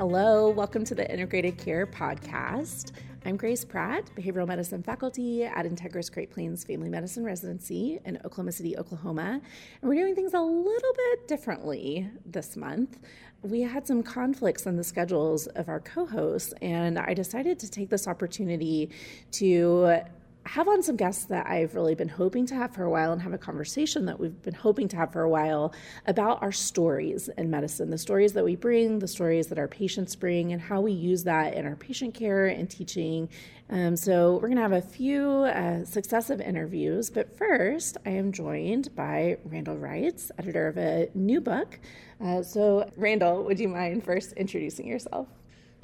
Hello, welcome to the Integrated Care Podcast. I'm Grace Pratt, behavioral medicine faculty at Integris Great Plains Family Medicine Residency in Oklahoma City, Oklahoma. And we're doing things a little bit differently this month. We had some conflicts in the schedules of our co hosts, and I decided to take this opportunity to have on some guests that I've really been hoping to have for a while and have a conversation that we've been hoping to have for a while about our stories in medicine, the stories that we bring, the stories that our patients bring, and how we use that in our patient care and teaching. Um, so, we're going to have a few uh, successive interviews, but first, I am joined by Randall Reitz, editor of a new book. Uh, so, Randall, would you mind first introducing yourself?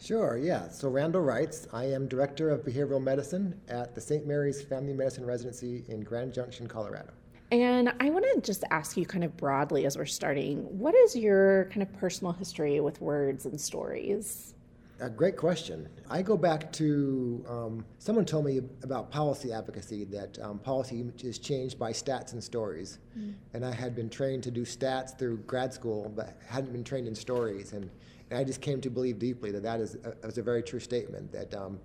Sure, yeah. So Randall Reitz. I am Director of Behavioral Medicine at the St. Mary's Family Medicine Residency in Grand Junction, Colorado. And I want to just ask you kind of broadly as we're starting what is your kind of personal history with words and stories? A great question. I go back to um, someone told me about policy advocacy that um, policy is changed by stats and stories. Mm. And I had been trained to do stats through grad school, but hadn't been trained in stories. And and I just came to believe deeply that that is a, is a very true statement. That um,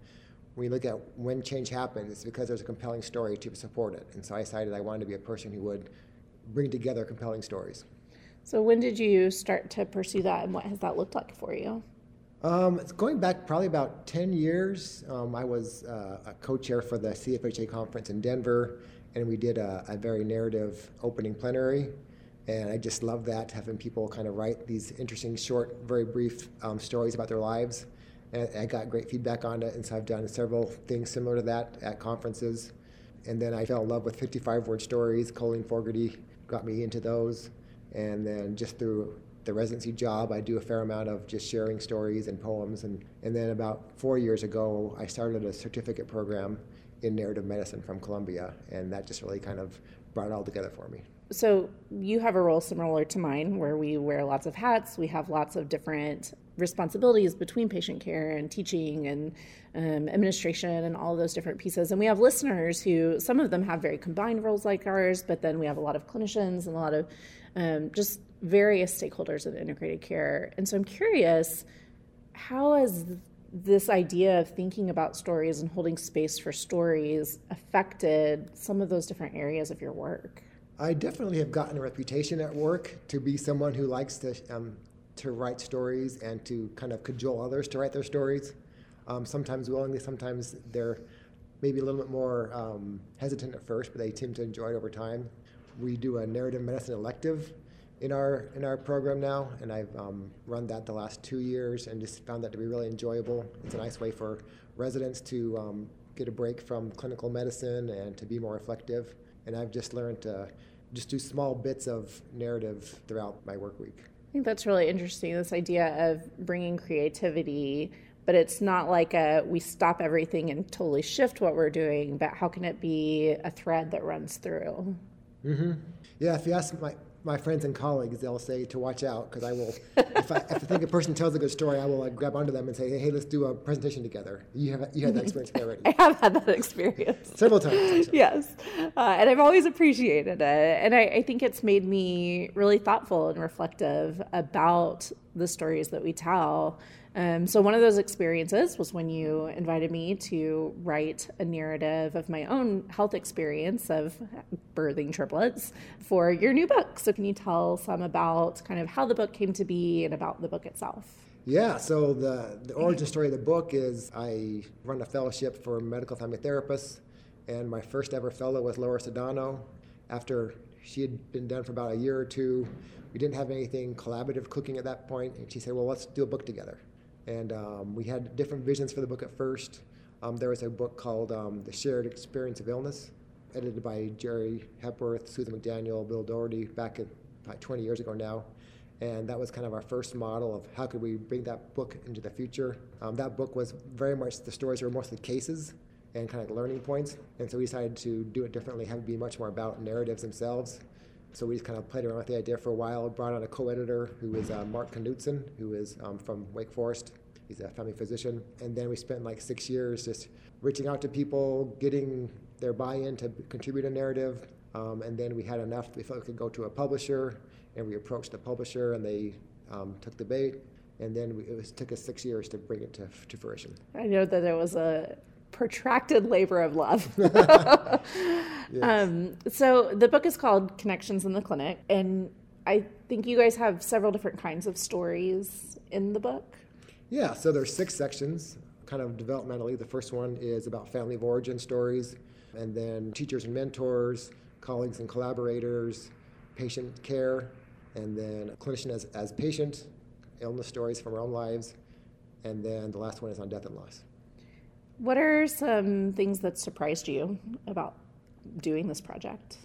when you look at when change happens, it's because there's a compelling story to support it. And so I decided I wanted to be a person who would bring together compelling stories. So when did you start to pursue that, and what has that looked like for you? Um, it's going back probably about 10 years. Um, I was uh, a co-chair for the CFHA conference in Denver, and we did a, a very narrative opening plenary and I just love that, having people kind of write these interesting, short, very brief um, stories about their lives. And I got great feedback on it, and so I've done several things similar to that at conferences. And then I fell in love with 55 word stories. Colleen Fogarty got me into those. And then just through the residency job, I do a fair amount of just sharing stories and poems. And, and then about four years ago, I started a certificate program in narrative medicine from Columbia, and that just really kind of brought it all together for me so you have a role similar to mine where we wear lots of hats. We have lots of different responsibilities between patient care and teaching and um, administration and all those different pieces. And we have listeners who some of them have very combined roles like ours but then we have a lot of clinicians and a lot of um, just various stakeholders of integrated care. And so i'm curious how has this idea of thinking about stories and holding space for stories affected some of those different areas of your work I definitely have gotten a reputation at work to be someone who likes to um, to write stories and to kind of cajole others to write their stories. Um, sometimes willingly, sometimes they're maybe a little bit more um, hesitant at first, but they seem to enjoy it over time. We do a narrative medicine elective in our in our program now, and I've um, run that the last two years and just found that to be really enjoyable. It's a nice way for residents to um, get a break from clinical medicine and to be more reflective. And I've just learned to just do small bits of narrative throughout my work week. I think that's really interesting. This idea of bringing creativity, but it's not like a we stop everything and totally shift what we're doing, but how can it be a thread that runs through? Mm-hmm. Yeah, if you ask my my friends and colleagues, they'll say to watch out because I will. if, I, if I think a person tells a good story, I will like, grab onto them and say, "Hey, let's do a presentation together." You have you had that experience already. I have had that experience several times. yes, uh, and I've always appreciated it, and I, I think it's made me really thoughtful and reflective about the stories that we tell um, so, one of those experiences was when you invited me to write a narrative of my own health experience of birthing triplets for your new book. So, can you tell some about kind of how the book came to be and about the book itself? Yeah, so the, the origin story of the book is I run a fellowship for medical family therapists, and my first ever fellow was Laura Sudano. After she had been done for about a year or two, we didn't have anything collaborative cooking at that point, and she said, Well, let's do a book together. And um, we had different visions for the book at first. Um, there was a book called um, The Shared Experience of Illness, edited by Jerry Hepworth, Susan McDaniel, Bill Doherty, back about 20 years ago now. And that was kind of our first model of how could we bring that book into the future. Um, that book was very much, the stories were mostly cases and kind of learning points. And so we decided to do it differently, have it be much more about narratives themselves. So we just kind of played around with the idea for a while. Brought on a co-editor who is uh, Mark Knudson, who is um, from Wake Forest. He's a family physician. And then we spent like six years just reaching out to people, getting their buy-in to contribute a narrative. Um, and then we had enough. We felt we could go to a publisher, and we approached the publisher, and they um, took the bait. and then we, it was, took us six years to bring it to, to fruition. I know that it was a protracted labor of love. yes. um, so the book is called Connections in the Clinic, and I think you guys have several different kinds of stories in the book. Yeah, so there's six sections, kind of developmentally. The first one is about family of origin stories, and then teachers and mentors, colleagues and collaborators, patient care, and then a clinician as, as patient, illness stories from our own lives, and then the last one is on death and loss. What are some things that surprised you about doing this project?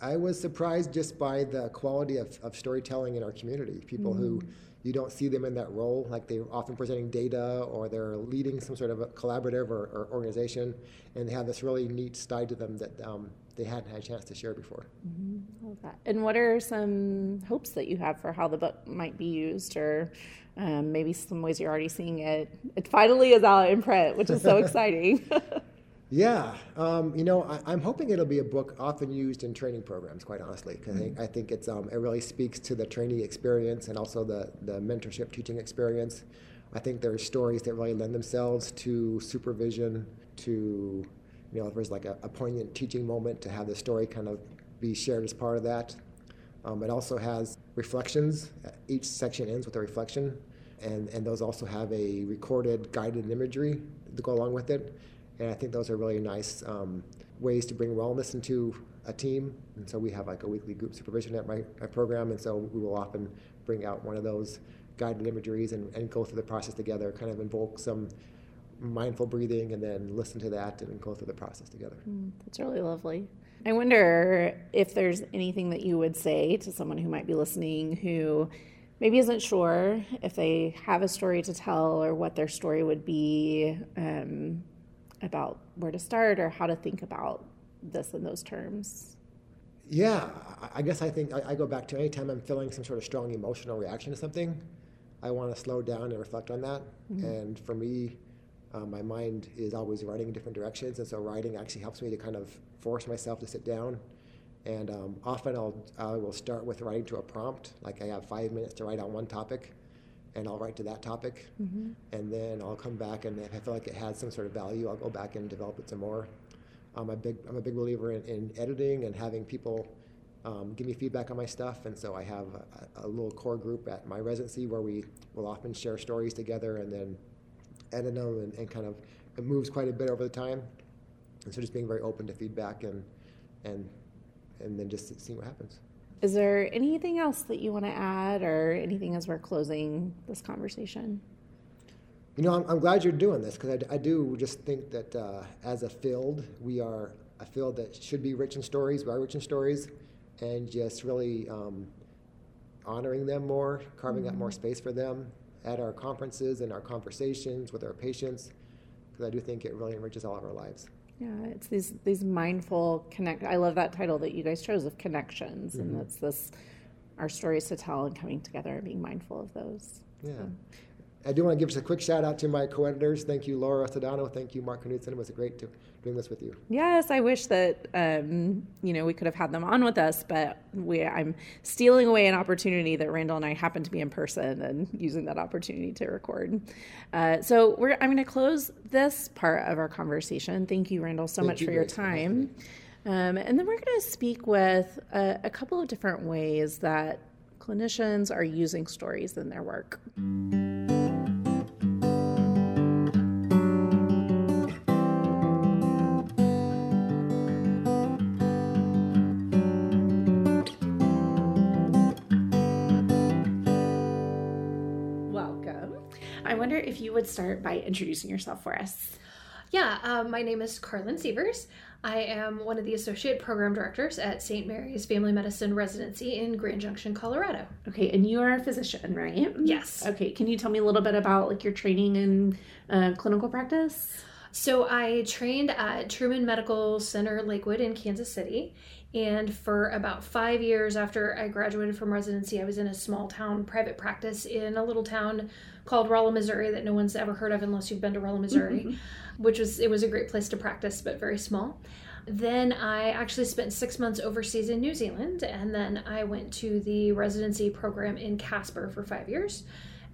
I was surprised just by the quality of, of storytelling in our community. People mm. who you don't see them in that role, like they're often presenting data or they're leading some sort of a collaborative or, or organization, and they have this really neat side to them that um, they hadn't had a chance to share before. Mm-hmm. Love that. And what are some hopes that you have for how the book might be used, or um, maybe some ways you're already seeing it? It finally is out in print, which is so exciting. Yeah, um, you know, I, am hoping it'll be a book often used in training programs. Quite honestly, because mm-hmm. I, think it's um, it really speaks to the trainee experience and also the the mentorship teaching experience. I think there are stories that really lend themselves to supervision, to you know, if there's like a, a poignant teaching moment, to have the story kind of be shared as part of that. Um, it also has reflections. Each section ends with a reflection, and and those also have a recorded guided imagery to go along with it. And I think those are really nice um, ways to bring wellness into a team. And so we have like a weekly group supervision at my, my program, and so we will often bring out one of those guided imageries and, and go through the process together, kind of invoke some mindful breathing and then listen to that and go through the process together. Mm, that's really lovely. I wonder if there's anything that you would say to someone who might be listening who maybe isn't sure if they have a story to tell or what their story would be. Um, about where to start or how to think about this in those terms? Yeah, I guess I think I, I go back to anytime I'm feeling some sort of strong emotional reaction to something, I want to slow down and reflect on that. Mm-hmm. And for me, uh, my mind is always running in different directions, and so writing actually helps me to kind of force myself to sit down. And um, often I'll I will start with writing to a prompt, like I have five minutes to write on one topic, and I'll write to that topic, mm-hmm. and then I'll come back and if I feel like it has some sort of value, I'll go back and develop it some more. I'm a big I'm a big believer in, in editing and having people um, give me feedback on my stuff, and so I have a, a, little core group at my residency where we will often share stories together and then edit them and, and kind of it moves quite a bit over the time, and so just being very open to feedback and and and then just seeing what happens. Is there anything else that you want to add or anything as we're closing this conversation? You know, I'm, I'm glad you're doing this because I, I, do just think that uh, as a field, we are a field that should be rich in stories, we are rich in stories, and just really um, honoring them more, carving mm-hmm. out more space for them at our conferences and our conversations with our patients, because I do think it really enriches all of our lives. Yeah, it's these these mindful connect. I love that title that you guys chose of connections, mm-hmm. and it's this our stories to tell and coming together and being mindful of those. Yeah. So. I do want to give just a quick shout out to my co-editors. Thank you, Laura Sudano. Thank you, Mark Knudson. It was great to doing this with you. Yes, I wish that um, you know we could have had them on with us, but we I'm stealing away an opportunity that Randall and I happen to be in person and using that opportunity to record. Uh, so we're I'm going to close this part of our conversation. Thank you, Randall, so Thank much you for your time. Um, and then we're going to speak with a, a couple of different ways that clinicians are using stories in their work. If you would start by introducing yourself for us. Yeah, um, my name is Carlin Sievers. I am one of the associate program directors at St. Mary's Family Medicine Residency in Grand Junction, Colorado. Okay, and you are a physician, right? Yes. Okay, can you tell me a little bit about like your training in uh, clinical practice? So I trained at Truman Medical Center Lakewood in Kansas City, and for about five years after I graduated from residency, I was in a small town private practice in a little town called Rolla, Missouri, that no one's ever heard of unless you've been to Rolla, Missouri, mm-hmm. which was it was a great place to practice, but very small. Then I actually spent six months overseas in New Zealand, and then I went to the residency program in Casper for five years.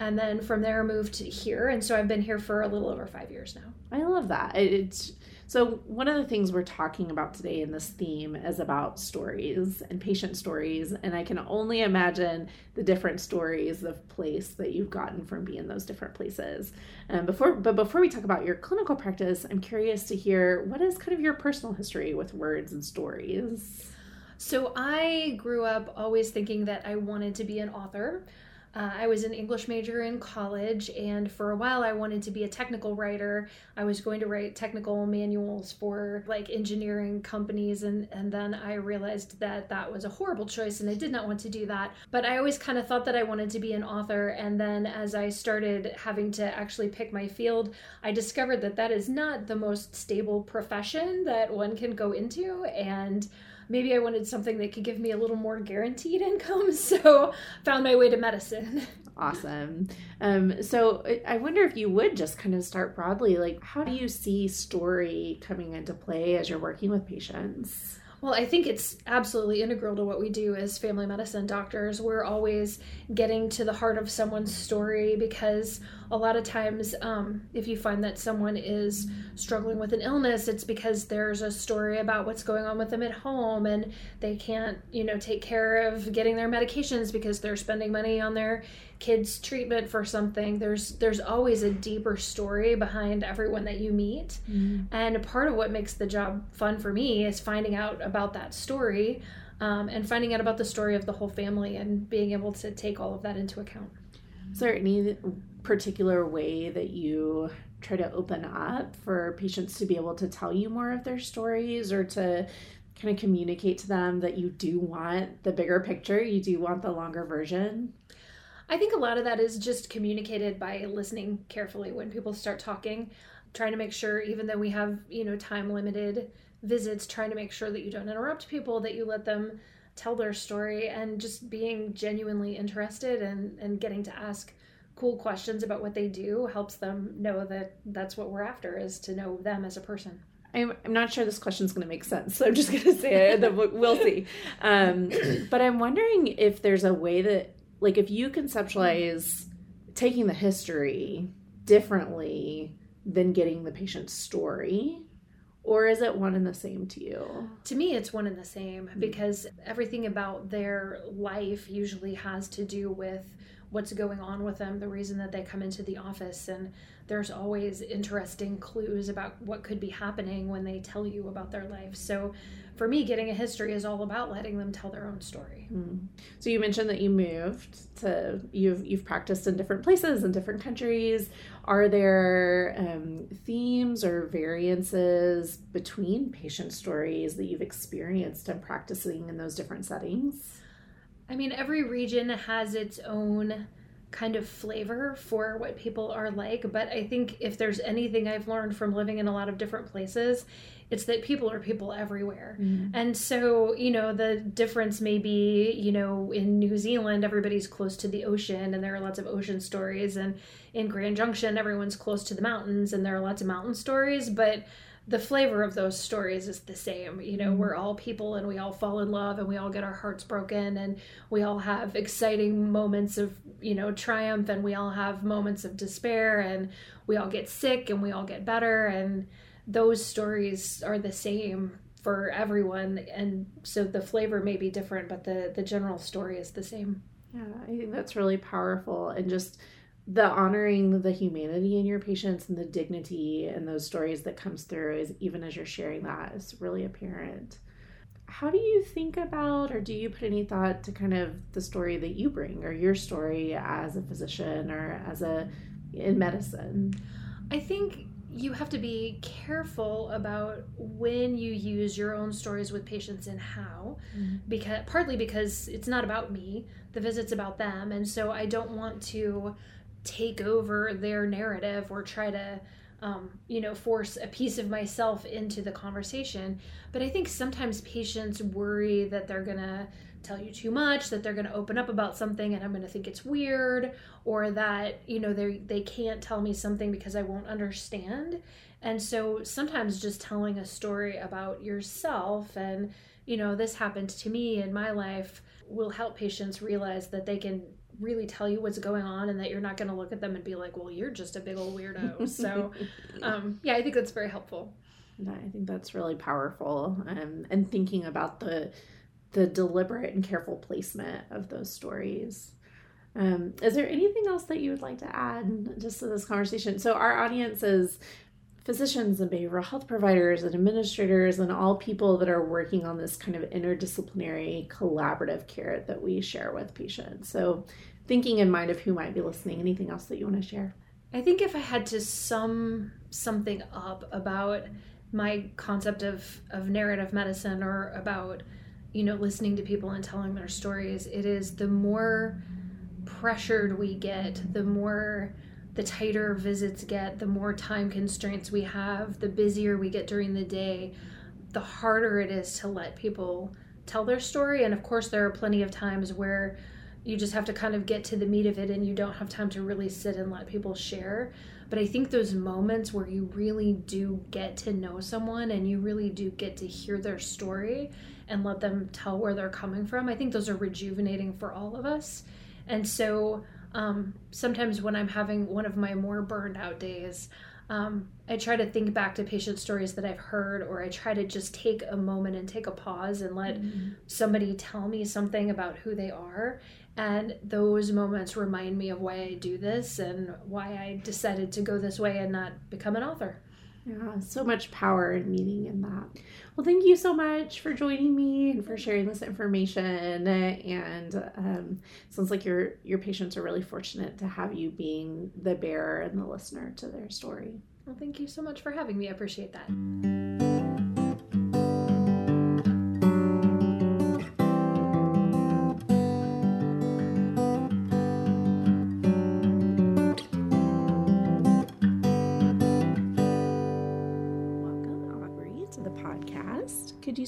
and then from there moved here and so i've been here for a little over five years now i love that it's so one of the things we're talking about today in this theme is about stories and patient stories and i can only imagine the different stories of place that you've gotten from being those different places and before but before we talk about your clinical practice i'm curious to hear what is kind of your personal history with words and stories so I grew up always thinking that I wanted to be an author. Uh, I was an English major in college, and for a while I wanted to be a technical writer. I was going to write technical manuals for like engineering companies, and, and then I realized that that was a horrible choice, and I did not want to do that. But I always kind of thought that I wanted to be an author, and then as I started having to actually pick my field, I discovered that that is not the most stable profession that one can go into, and maybe I wanted something that could give me a little more guaranteed income. So found my way to medicine. Awesome. Um, so I wonder if you would just kind of start broadly, like how do you see story coming into play as you're working with patients? Well, I think it's absolutely integral to what we do as family medicine doctors. We're always getting to the heart of someone's story because a lot of times, um, if you find that someone is struggling with an illness, it's because there's a story about what's going on with them at home and they can't, you know, take care of getting their medications because they're spending money on their kids treatment for something there's there's always a deeper story behind everyone that you meet. Mm-hmm. and part of what makes the job fun for me is finding out about that story um, and finding out about the story of the whole family and being able to take all of that into account. Is there any particular way that you try to open up for patients to be able to tell you more of their stories or to kind of communicate to them that you do want the bigger picture you do want the longer version I think a lot of that is just communicated by listening carefully when people start talking, trying to make sure, even though we have, you know, time limited visits, trying to make sure that you don't interrupt people, that you let them tell their story, and just being genuinely interested and, and getting to ask cool questions about what they do helps them know that that's what we're after is to know them as a person. I'm, I'm not sure this question is going to make sense, so I'm just going to say it. we'll see. Um, but I'm wondering if there's a way that like if you conceptualize taking the history differently than getting the patient's story or is it one and the same to you? To me, it's one and the same because everything about their life usually has to do with what's going on with them, the reason that they come into the office. And there's always interesting clues about what could be happening when they tell you about their life. So for me, getting a history is all about letting them tell their own story. Mm. So you mentioned that you moved to you've you've practiced in different places in different countries. Are there um, themes or variances between patient stories that you've experienced in practicing in those different settings? I mean, every region has its own kind of flavor for what people are like. But I think if there's anything I've learned from living in a lot of different places, it's that people are people everywhere. Mm-hmm. And so, you know, the difference may be, you know, in New Zealand, everybody's close to the ocean and there are lots of ocean stories. And in Grand Junction, everyone's close to the mountains and there are lots of mountain stories. But the flavor of those stories is the same. You know, mm-hmm. we're all people and we all fall in love and we all get our hearts broken and we all have exciting moments of, you know, triumph and we all have moments of despair and we all get sick and we all get better and those stories are the same for everyone and so the flavor may be different but the the general story is the same. Yeah, I think that's really powerful and just the honoring the humanity in your patients and the dignity and those stories that comes through is even as you're sharing that is really apparent. How do you think about or do you put any thought to kind of the story that you bring or your story as a physician or as a in medicine? I think you have to be careful about when you use your own stories with patients and how mm-hmm. because partly because it's not about me. The visit's about them. And so i don't want to take over their narrative or try to um, you know force a piece of myself into the conversation. But i think sometimes patients worry that they're gonna tell you too much that they're gonna open up about something and i'm gonna think it's weird or that you know they they can't tell me something because i won't understand. And so sometimes just telling a story about yourself and you know this happened to me in my life will help patients realize that they can really tell you what's going on and that you're not going to look at them and be like, well, you're just a big old weirdo. so, um, yeah, I think that's very helpful. No, I think that's really powerful. Um, and thinking about the the deliberate and careful placement of those stories. Um, is there anything else that you would like to add just to this conversation? So our audience is physicians and behavioral health providers and administrators and all people that are working on this kind of interdisciplinary collaborative care that we share with patients. So thinking in mind of who might be listening, anything else that you want to share? I think if I had to sum something up about my concept of, of narrative medicine or about, you know, listening to people and telling their stories, it is the more pressured we get, the more the tighter visits get, the more time constraints we have, the busier we get during the day, the harder it is to let people tell their story. And of course, there are plenty of times where you just have to kind of get to the meat of it and you don't have time to really sit and let people share. But I think those moments where you really do get to know someone and you really do get to hear their story and let them tell where they're coming from, I think those are rejuvenating for all of us. And so um, sometimes when I'm having one of my more burned out days, um, I try to think back to patient stories that I've heard, or I try to just take a moment and take a pause and let mm-hmm. somebody tell me something about who they are. And those moments remind me of why I do this and why I decided to go this way and not become an author. Yeah, so much power and meaning in that. Well, thank you so much for joining me and for sharing this information. And um, sounds like your your patients are really fortunate to have you being the bearer and the listener to their story. Well, thank you so much for having me. I appreciate that.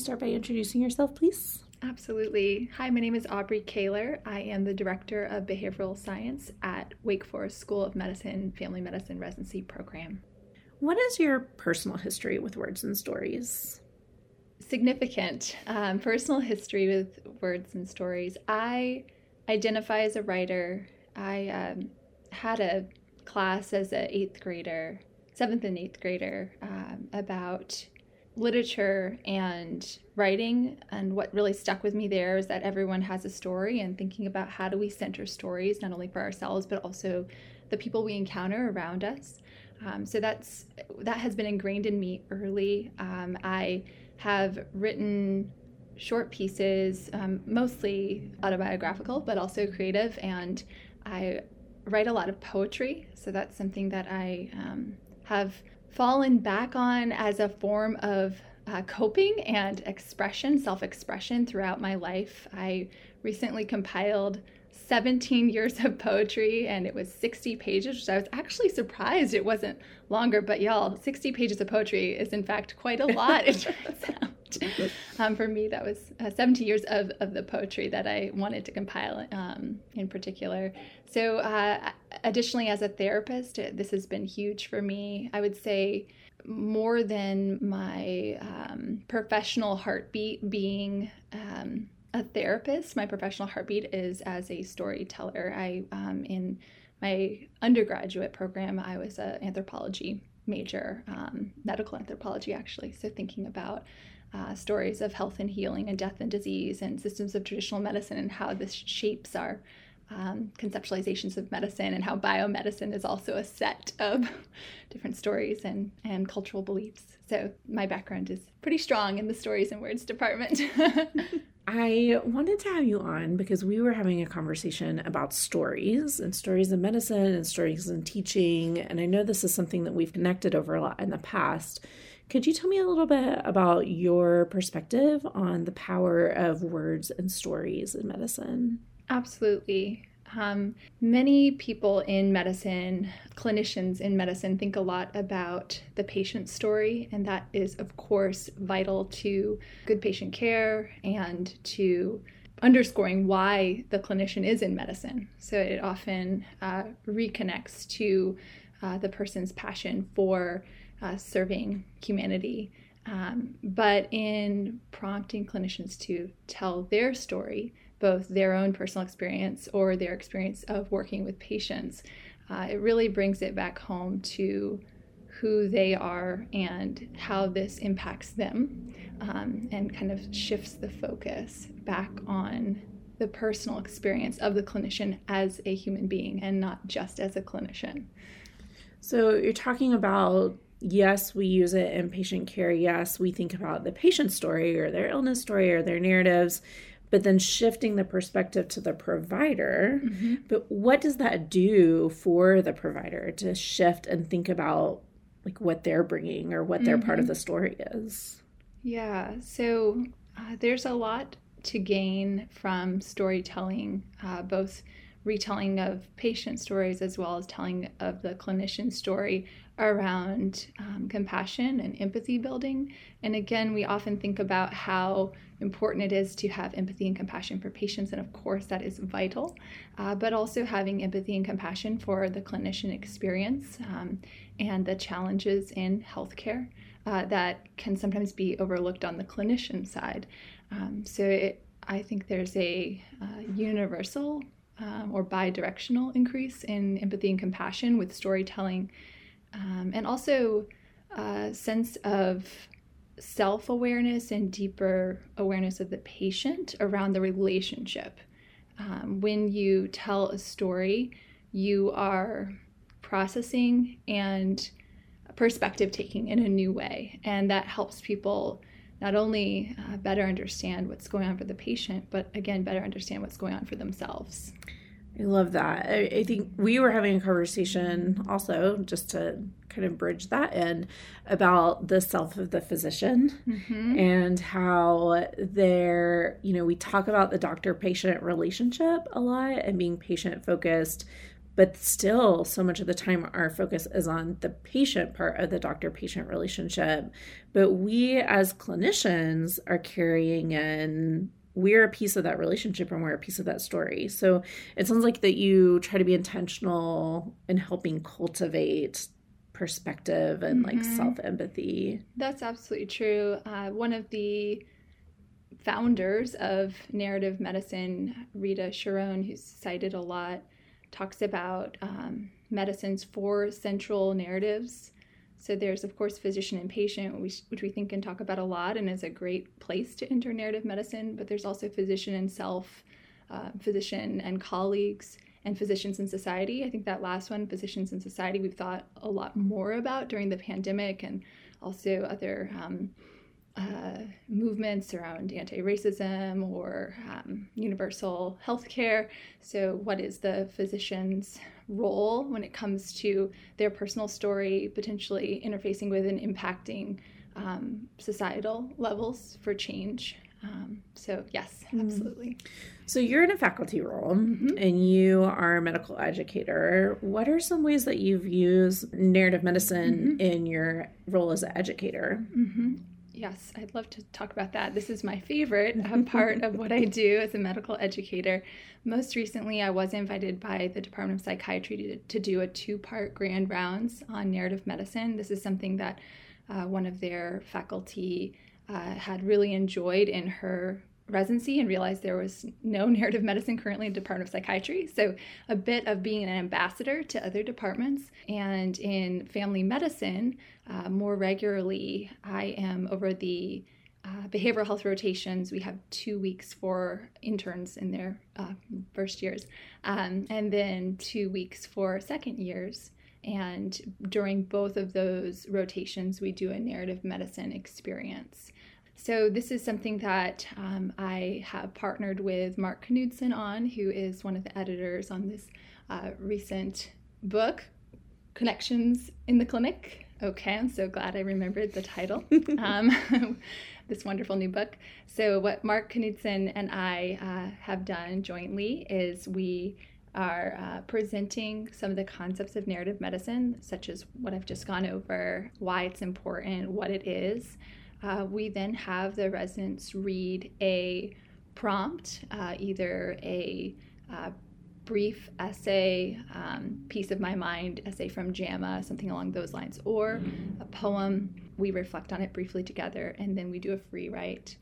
Start by introducing yourself, please? Absolutely. Hi, my name is Aubrey Kaler. I am the Director of Behavioral Science at Wake Forest School of Medicine Family Medicine Residency Program. What is your personal history with words and stories? Significant um, personal history with words and stories. I identify as a writer. I um, had a class as an eighth grader, seventh and eighth grader, um, about literature and writing and what really stuck with me there is that everyone has a story and thinking about how do we center stories not only for ourselves but also the people we encounter around us. Um, so that's that has been ingrained in me early. Um, i have written short pieces um, mostly autobiographical but also creative and i write a lot of poetry. So that's something that i um, have fallen back on as a form of uh, coping and expression, self expression throughout my life. I recently compiled 17 years of poetry and it was 60 pages, which I was actually surprised it wasn't longer. But y'all, 60 pages of poetry is in fact quite a lot, it turns out. Um, for me, that was uh, 70 years of, of the poetry that I wanted to compile um, in particular. So, uh, additionally, as a therapist, this has been huge for me. I would say more than my um, professional heartbeat being um, a therapist, my professional heartbeat is as a storyteller. I, um, in my undergraduate program, I was an anthropology major, um, medical anthropology actually. So, thinking about uh, stories of health and healing and death and disease and systems of traditional medicine and how this shapes our um, conceptualizations of medicine and how biomedicine is also a set of different stories and, and cultural beliefs. So my background is pretty strong in the stories and words department. I wanted to have you on because we were having a conversation about stories and stories in medicine and stories in teaching. And I know this is something that we've connected over a lot in the past. Could you tell me a little bit about your perspective on the power of words and stories in medicine? Absolutely. Um, many people in medicine, clinicians in medicine, think a lot about the patient story, and that is, of course, vital to good patient care and to underscoring why the clinician is in medicine. So it often uh, reconnects to uh, the person's passion for uh, serving humanity. Um, but in prompting clinicians to tell their story, both their own personal experience or their experience of working with patients. Uh, it really brings it back home to who they are and how this impacts them um, and kind of shifts the focus back on the personal experience of the clinician as a human being and not just as a clinician. So you're talking about yes, we use it in patient care. Yes, we think about the patient story or their illness story or their narratives, but then shifting the perspective to the provider. Mm-hmm. But what does that do for the provider to shift and think about like what they're bringing or what their mm-hmm. part of mm-hmm. the story is? Yeah, so uh, there's a lot to gain from storytelling, uh, both retelling of patient stories as well as telling of the clinician story around um, compassion and empathy building. And again, we often think about how important it is to have empathy and compassion for patients, and of course, that is vital, uh, but also having empathy and compassion for the clinician experience um, and the challenges in healthcare. Uh, that can sometimes be overlooked on the clinician side. Um, so it, I think there's a uh, universal um, or bi-directional increase in empathy and compassion with storytelling, um, and also a sense of self-awareness and deeper awareness of the patient around the relationship. Um, when you tell a story, you are processing and perspective taking in a new way, and that helps people not only uh, better understand what's going on for the patient, but again, better understand what's going on for themselves. I love that. I, I, think we were having a conversation also just to kind of bridge that in about the self of the physician mm-hmm. and how there, you know, we talk about the doctor patient relationship a lot and being patient focused, but still so much of the time our focus is on the patient part of the doctor patient relationship but we as clinicians are carrying in we're a piece of that relationship and we're a piece of that story so it sounds like that you try to be intentional in helping cultivate perspective and mm-hmm. like self empathy that's absolutely true uh, one of the founders of narrative medicine rita charon who's cited a lot talks about um, medicine's four central narratives. So there's, of course, physician and patient, which, which we think can talk about a lot and is a great place to enter narrative medicine. But there's also physician and self, uh, physician and colleagues, and physicians in society. I think that last one, physicians in society, we've thought a lot more about during the pandemic and also other um, uh, movements around anti racism or um, universal health care. So, what is the physician's role when it comes to their personal story, potentially interfacing with and impacting um, societal levels for change? Um, so, yes, mm-hmm. absolutely. So, you're in a faculty role mm-hmm. and you are a medical educator. What are some ways that you've used narrative medicine mm-hmm. in your role as an educator? Mm-hmm. Yes, I'd love to talk about that. This is my favorite uh, part of what I do as a medical educator. Most recently, I was invited by the Department of Psychiatry to, to do a two part grand rounds on narrative medicine. This is something that uh, one of their faculty uh, had really enjoyed in her residency and realized there was no narrative medicine currently in the Department of Psychiatry. So, a bit of being an ambassador to other departments. And in family medicine, uh, more regularly, I am over the uh, behavioral health rotations. We have two weeks for interns in their uh, first years, um, and then two weeks for second years. And during both of those rotations, we do a narrative medicine experience. So, this is something that um, I have partnered with Mark Knudson on, who is one of the editors on this uh, recent book, Connections in the Clinic. Okay, I'm so glad I remembered the title. um, this wonderful new book. So, what Mark Knudson and I uh, have done jointly is we are uh, presenting some of the concepts of narrative medicine, such as what I've just gone over, why it's important, what it is. Uh, we then have the residents read a prompt, uh, either a uh, brief essay, um, piece of my mind essay from JAMA, something along those lines, or a poem. We reflect on it briefly together, and then we do a free write.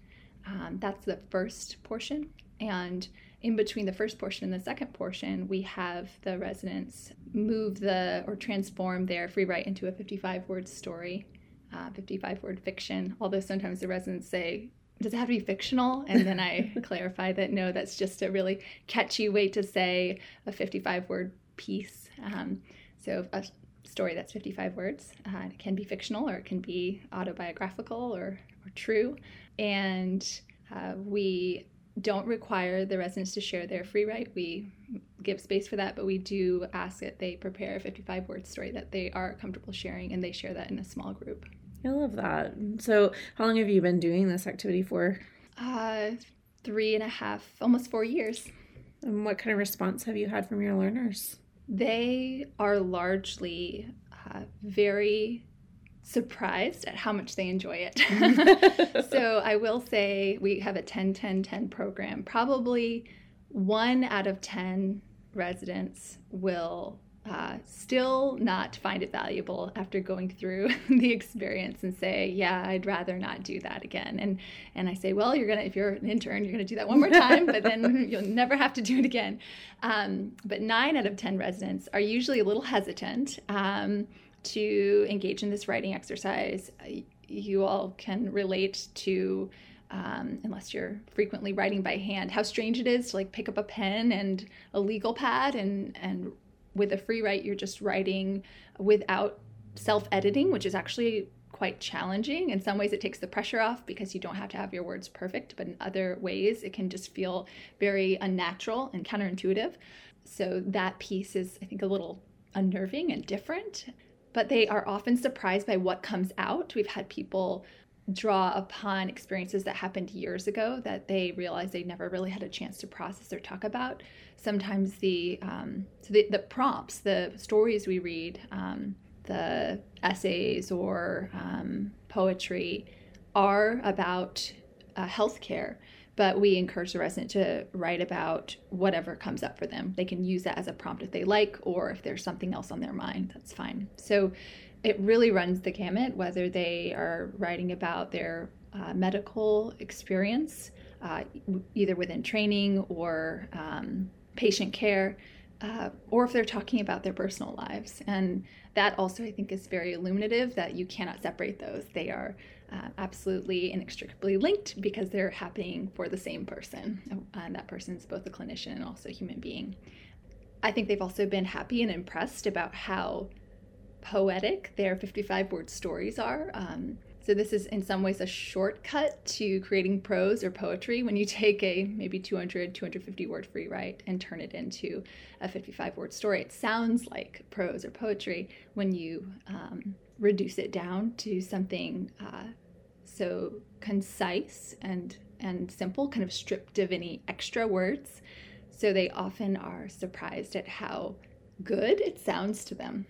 Um, that's the first portion. And in between the first portion and the second portion, we have the residents move the or transform their free write into a 55 word story, uh, 55 word fiction. Although sometimes the residents say, does it have to be fictional? And then I clarify that no, that's just a really catchy way to say a 55 word piece. Um, so a story that's 55 words uh, it can be fictional or it can be autobiographical or, or true. And uh, we don't require the residents to share their free write. We give space for that, but we do ask that they prepare a 55 word story that they are comfortable sharing and they share that in a small group. I love that. So, how long have you been doing this activity for? Uh, three and a half, almost four years. And what kind of response have you had from your learners? They are largely uh, very surprised at how much they enjoy it. so I will say we have a 10 10 10 program. Probably one out of 10 residents will uh, still not find it valuable after going through the experience and say, yeah, I'd rather not do that again. And and I say, well, you're gonna if you're an intern, you're gonna do that one more time, but then you'll never have to do it again. Um, but nine out of ten residents are usually a little hesitant. Um, to engage in this writing exercise, you all can relate to, um, unless you're frequently writing by hand, how strange it is to like pick up a pen and a legal pad and and with a free write you're just writing without self-editing, which is actually quite challenging. In some ways, it takes the pressure off because you don't have to have your words perfect, but in other ways, it can just feel very unnatural and counterintuitive. So that piece is, I think, a little unnerving and different but they are often surprised by what comes out. We've had people draw upon experiences that happened years ago that they realize they never really had a chance to process or talk about. Sometimes the um, so the, the prompts, the stories we read, um, the essays or um, poetry are about uh, healthcare but we encourage the resident to write about whatever comes up for them. They can use that as a prompt if they like, or if there's something else on their mind, that's fine. So it really runs the gamut, whether they are writing about their uh, medical experience, uh, either within training or um, patient care, uh, or if they're talking about their personal lives. And that also, I think, is very illuminative that you cannot separate those. They are uh, absolutely inextricably linked because they're happening for the same person. And that person is both a clinician and also a human being. I think they've also been happy and impressed about how poetic their 55 word stories are. Um, so this is in some ways a shortcut to creating prose or poetry when you take a maybe 200, 250 word free write and turn it into a 55 word story. It sounds like prose or poetry when you um, reduce it down to something uh, so concise and and simple, kind of stripped of any extra words. So they often are surprised at how good it sounds to them.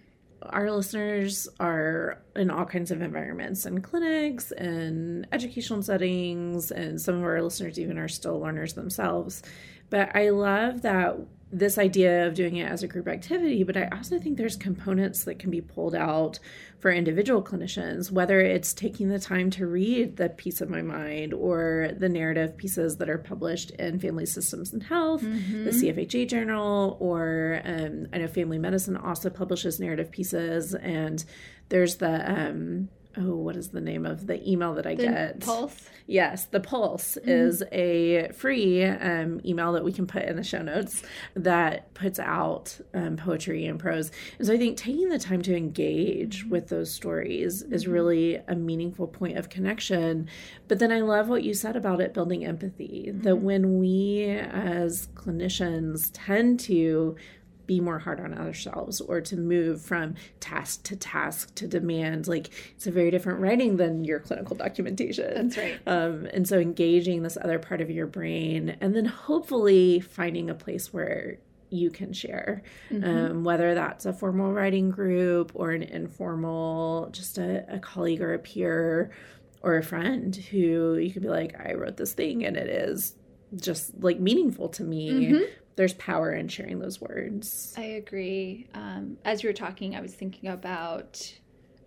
Our listeners are in all kinds of environments and clinics and educational settings, and some of our listeners even are still learners themselves. But I love that this idea of doing it as a group activity, but I also think there's components that can be pulled out for individual clinicians, whether it's taking the time to read the piece of my mind or the narrative pieces that are published in Family Systems and Health, mm-hmm. the CFHA Journal, or um, I know Family Medicine also publishes narrative pieces, and there's the um, oh, what is the name of the email that I the get? Pulse. Yes, the Pulse mm-hmm. is a free um, email that we can put in the show notes that puts out um, poetry and prose. And so I think taking the time to engage mm-hmm. with those stories mm-hmm. is really a meaningful point of connection. But then I love what you said about it building empathy. That mm-hmm. when we as clinicians tend to be more hard on ourselves or to move from task to task to demand. Like it's a very different writing than your clinical documentation. That's right. Um, and so engaging this other part of your brain and then hopefully finding a place where you can share mm-hmm. um, whether that's a formal writing group or an informal just a, a colleague or a peer or a friend who you can be like i wrote this thing and it is just like meaningful to me mm-hmm there's power in sharing those words. I agree. Um, as you were talking, I was thinking about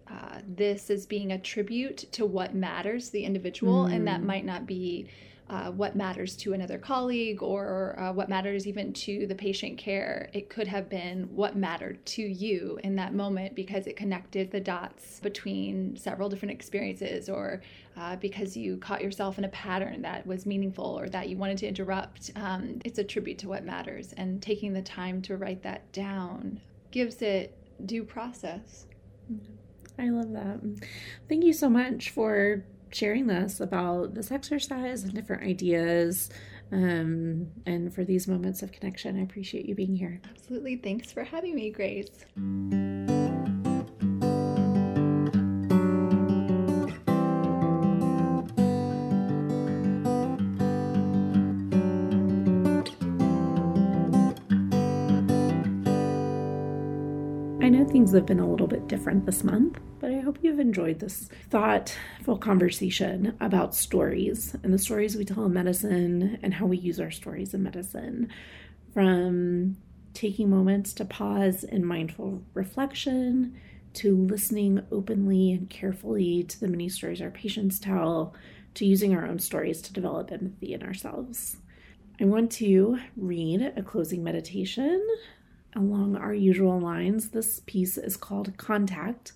uh, this as being a tribute to what matters the individual, mm. and that mm. might not be uh, what matters to another colleague or uh, what matters even to the patient care. It could have been what mattered to you in that moment because it connected the dots between several different experiences or uh, because you caught yourself in a pattern that was meaningful or that you wanted to interrupt. Um, it's a tribute to what matters. And taking the time to write that down gives it due process. I love that. Thank you so much for sharing this about this exercise and different ideas um, and for these moments of connection. I appreciate you being here. Absolutely. Thanks for having me, Grace. Things have been a little bit different this month, but I hope you've enjoyed this thoughtful conversation about stories and the stories we tell in medicine and how we use our stories in medicine. From taking moments to pause in mindful reflection to listening openly and carefully to the many stories our patients tell to using our own stories to develop empathy in ourselves. I want to read a closing meditation along our usual lines. This piece is called Contact.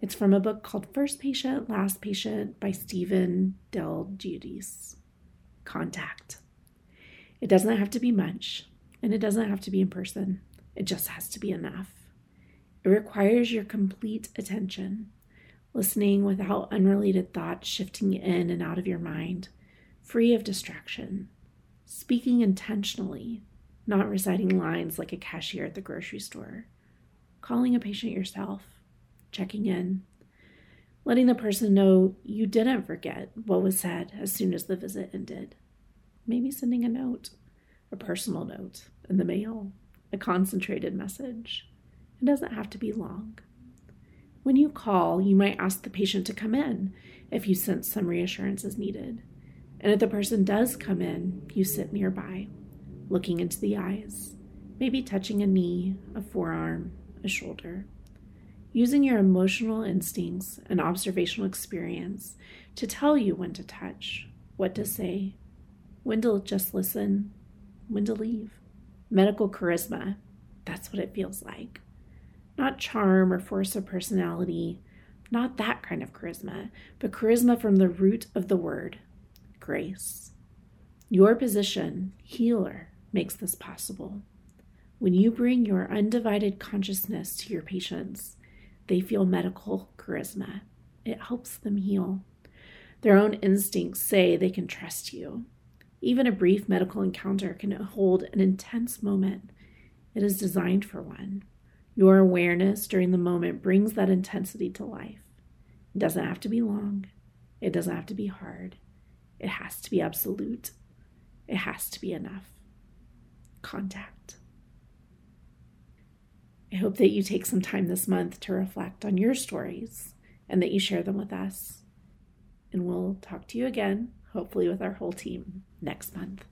It's from a book called First Patient, Last Patient by Stephen Del Giudice. Contact. It doesn't have to be much, and it doesn't have to be in person. It just has to be enough. It requires your complete attention, listening without unrelated thoughts shifting in and out of your mind, free of distraction, speaking intentionally not reciting lines like a cashier at the grocery store, calling a patient yourself, checking in, letting the person know you didn't forget what was said as soon as the visit ended. Maybe sending a note, a personal note in the mail, a concentrated message. It doesn't have to be long. When you call, you might ask the patient to come in if you sense some reassurance is needed. And if the person does come in, you sit nearby looking into the eyes, maybe touching a knee, a forearm, a shoulder. Using your emotional instincts and observational experience to tell you when to touch, what to say, when to just listen, when to leave. Medical charisma, that's what it feels like. Not charm or force of personality, not that kind of charisma, but charisma from the root of the word grace. Your position, healer, makes this possible. When you bring your undivided consciousness to your patients, they feel medical charisma. It helps them heal. Their own instincts say they can trust you. Even a brief medical encounter can hold an intense moment. It is designed for one. Your awareness during the moment brings that intensity to life. It doesn't have to be long. It doesn't have to be hard. It has to be absolute. It has to be enough contact. I hope that you take some time this month to reflect on your stories and that you share them with us. And we'll talk to you again, hopefully with our whole team, next month.